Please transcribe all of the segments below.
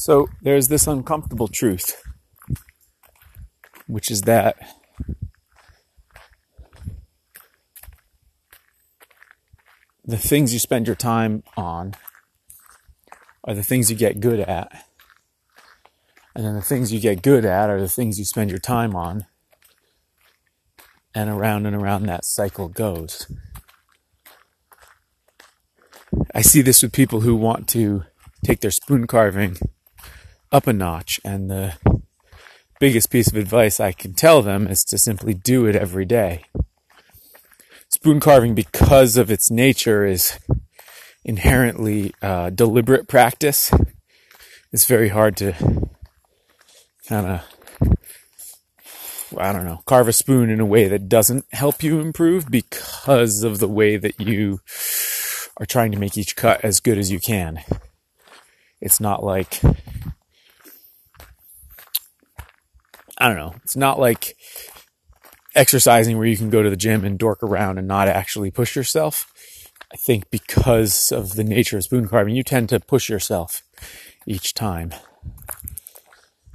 So there's this uncomfortable truth, which is that the things you spend your time on are the things you get good at. And then the things you get good at are the things you spend your time on. And around and around that cycle goes. I see this with people who want to take their spoon carving up a notch. And the biggest piece of advice I can tell them is to simply do it every day. Spoon carving, because of its nature, is inherently uh, deliberate practice. It's very hard to kind of, I don't know, carve a spoon in a way that doesn't help you improve because of the way that you are trying to make each cut as good as you can. It's not like, I don't know, it's not like exercising where you can go to the gym and dork around and not actually push yourself. I think because of the nature of spoon carving, you tend to push yourself each time.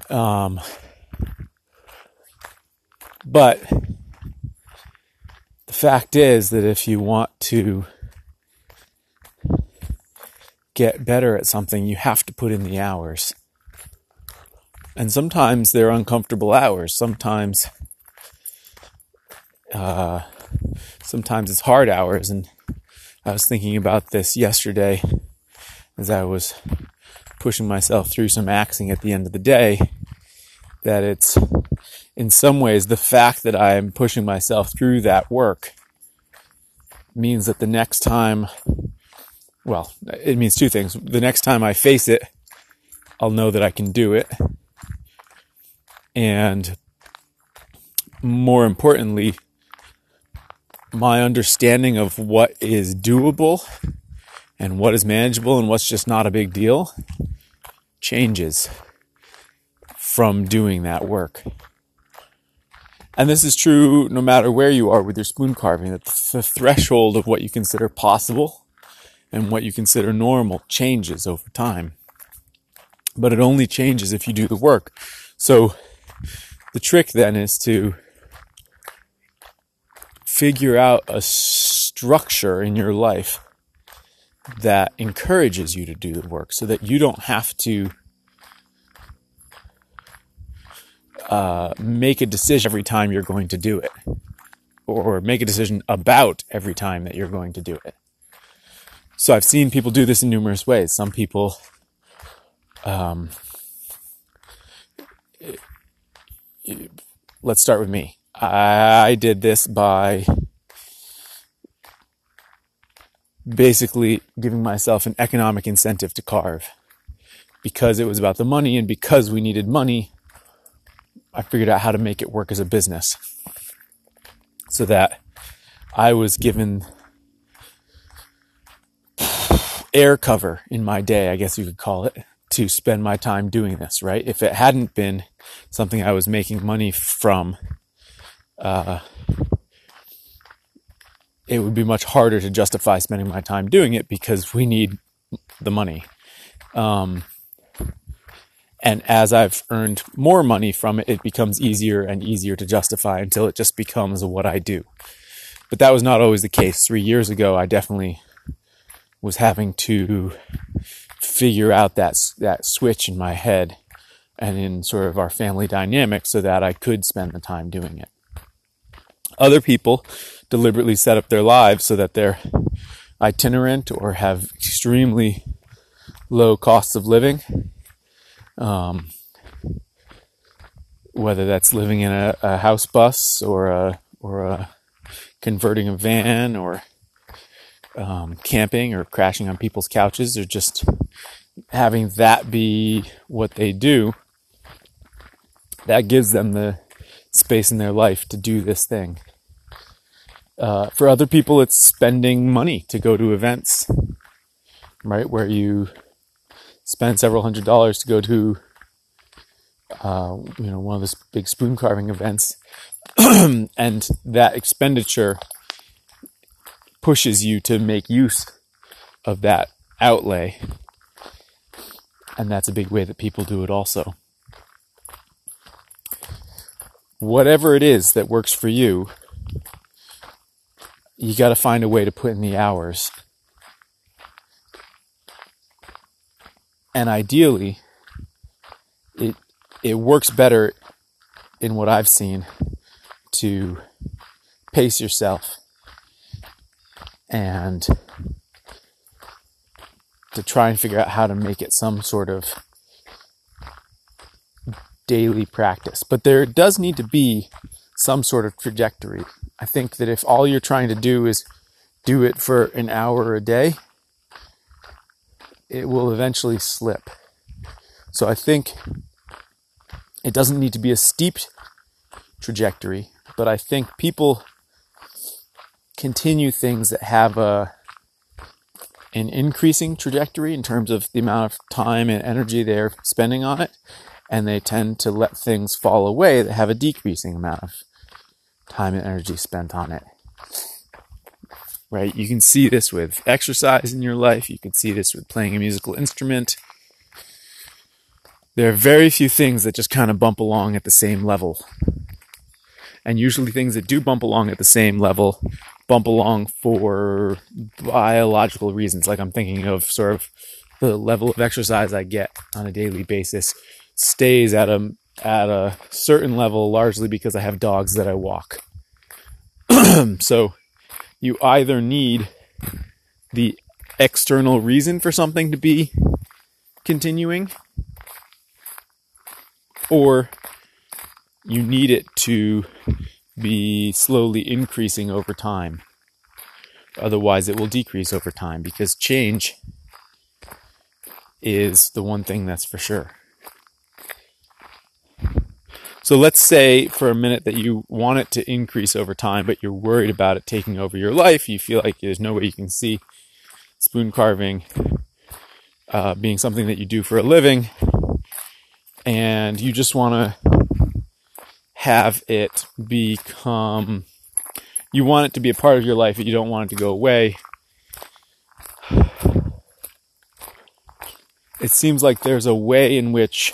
Um, but the fact is that if you want to get better at something, you have to put in the hours. And sometimes they're uncomfortable hours. Sometimes, uh, sometimes it's hard hours. And I was thinking about this yesterday as I was pushing myself through some axing at the end of the day. That it's in some ways the fact that I am pushing myself through that work means that the next time, well, it means two things. The next time I face it, I'll know that I can do it. And more importantly, my understanding of what is doable and what is manageable and what's just not a big deal changes from doing that work. And this is true no matter where you are with your spoon carving, that the threshold of what you consider possible and what you consider normal changes over time. But it only changes if you do the work. So the trick then is to figure out a structure in your life that encourages you to do the work so that you don't have to uh, make a decision every time you're going to do it or make a decision about every time that you're going to do it. So I've seen people do this in numerous ways. Some people, um, let's start with me. I did this by basically giving myself an economic incentive to carve because it was about the money and because we needed money. I figured out how to make it work as a business so that I was given air cover in my day, I guess you could call it, to spend my time doing this, right? If it hadn't been something I was making money from, uh, it would be much harder to justify spending my time doing it because we need the money. Um, and as I've earned more money from it, it becomes easier and easier to justify until it just becomes what I do. But that was not always the case. Three years ago, I definitely was having to figure out that that switch in my head and in sort of our family dynamic so that I could spend the time doing it. Other people deliberately set up their lives so that they're itinerant or have extremely low costs of living. Um, whether that's living in a, a, house bus or a, or a converting a van or um, camping or crashing on people's couches or just having that be what they do, that gives them the space in their life to do this thing. Uh, for other people, it's spending money to go to events, right? Where you spend several hundred dollars to go to, uh, you know, one of those big spoon carving events, and that expenditure pushes you to make use of that outlay. And that's a big way that people do it also. Whatever it is that works for you, you got to find a way to put in the hours. And ideally, it it works better in what I've seen to pace yourself and to try and figure out how to make it some sort of daily practice. But there does need to be some sort of trajectory. I think that if all you're trying to do is do it for an hour a day, it will eventually slip. So I think it doesn't need to be a steep trajectory, but I think people continue things that have a an increasing trajectory in terms of the amount of time and energy they're spending on it, and they tend to let things fall away that have a decreasing amount of time and energy spent on it. Right? You can see this with exercise in your life, you can see this with playing a musical instrument. There are very few things that just kind of bump along at the same level. And usually things that do bump along at the same level bump along for biological reasons. Like I'm thinking of sort of the level of exercise I get on a daily basis stays at a at a certain level largely because I have dogs that I walk. so you either need the external reason for something to be continuing or you need it to be slowly increasing over time. Otherwise, it will decrease over time because change is the one thing that's for sure. So let's say for a minute that you want it to increase over time, but you're worried about it taking over your life. You feel like there's no way you can see spoon carving uh, being something that you do for a living, and you just want to have it become you want it to be a part of your life but you don't want it to go away it seems like there's a way in which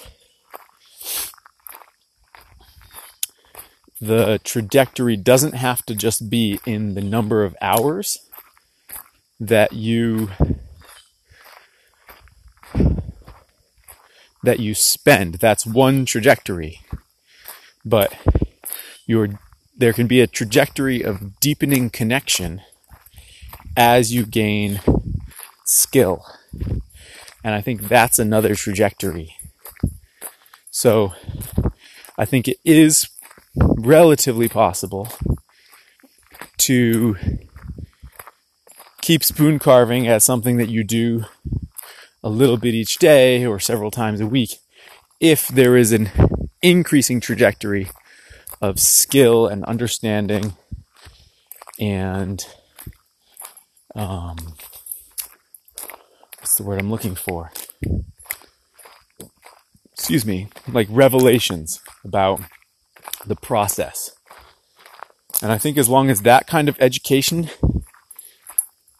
the trajectory doesn't have to just be in the number of hours that you that you spend that's one trajectory but your there can be a trajectory of deepening connection as you gain skill. And I think that's another trajectory. So I think it is relatively possible to keep spoon carving as something that you do a little bit each day or several times a week if there is an increasing trajectory of skill and understanding and um, what's the word I'm looking for? Excuse me, like revelations about the process. And I think as long as that kind of education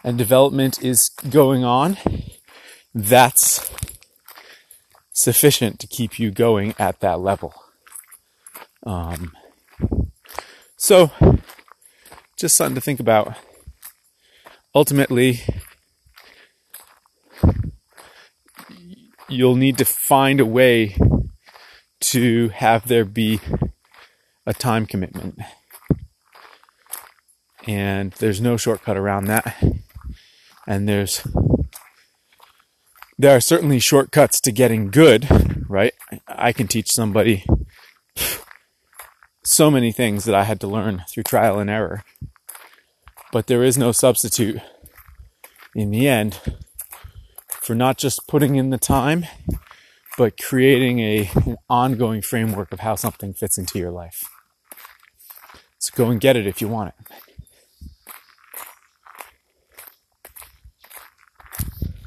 and development is going on, that's sufficient to keep you going at that level. Um, so, just something to think about. Ultimately, you'll need to find a way to have there be a time commitment. And there's no shortcut around that. And there's there are certainly shortcuts to getting good, right? I can teach somebody so many things that I had to learn through trial and error. But there is no substitute in the end for not just putting in the time, but creating a, an ongoing framework of how something fits into your life. So go and get it if you want it.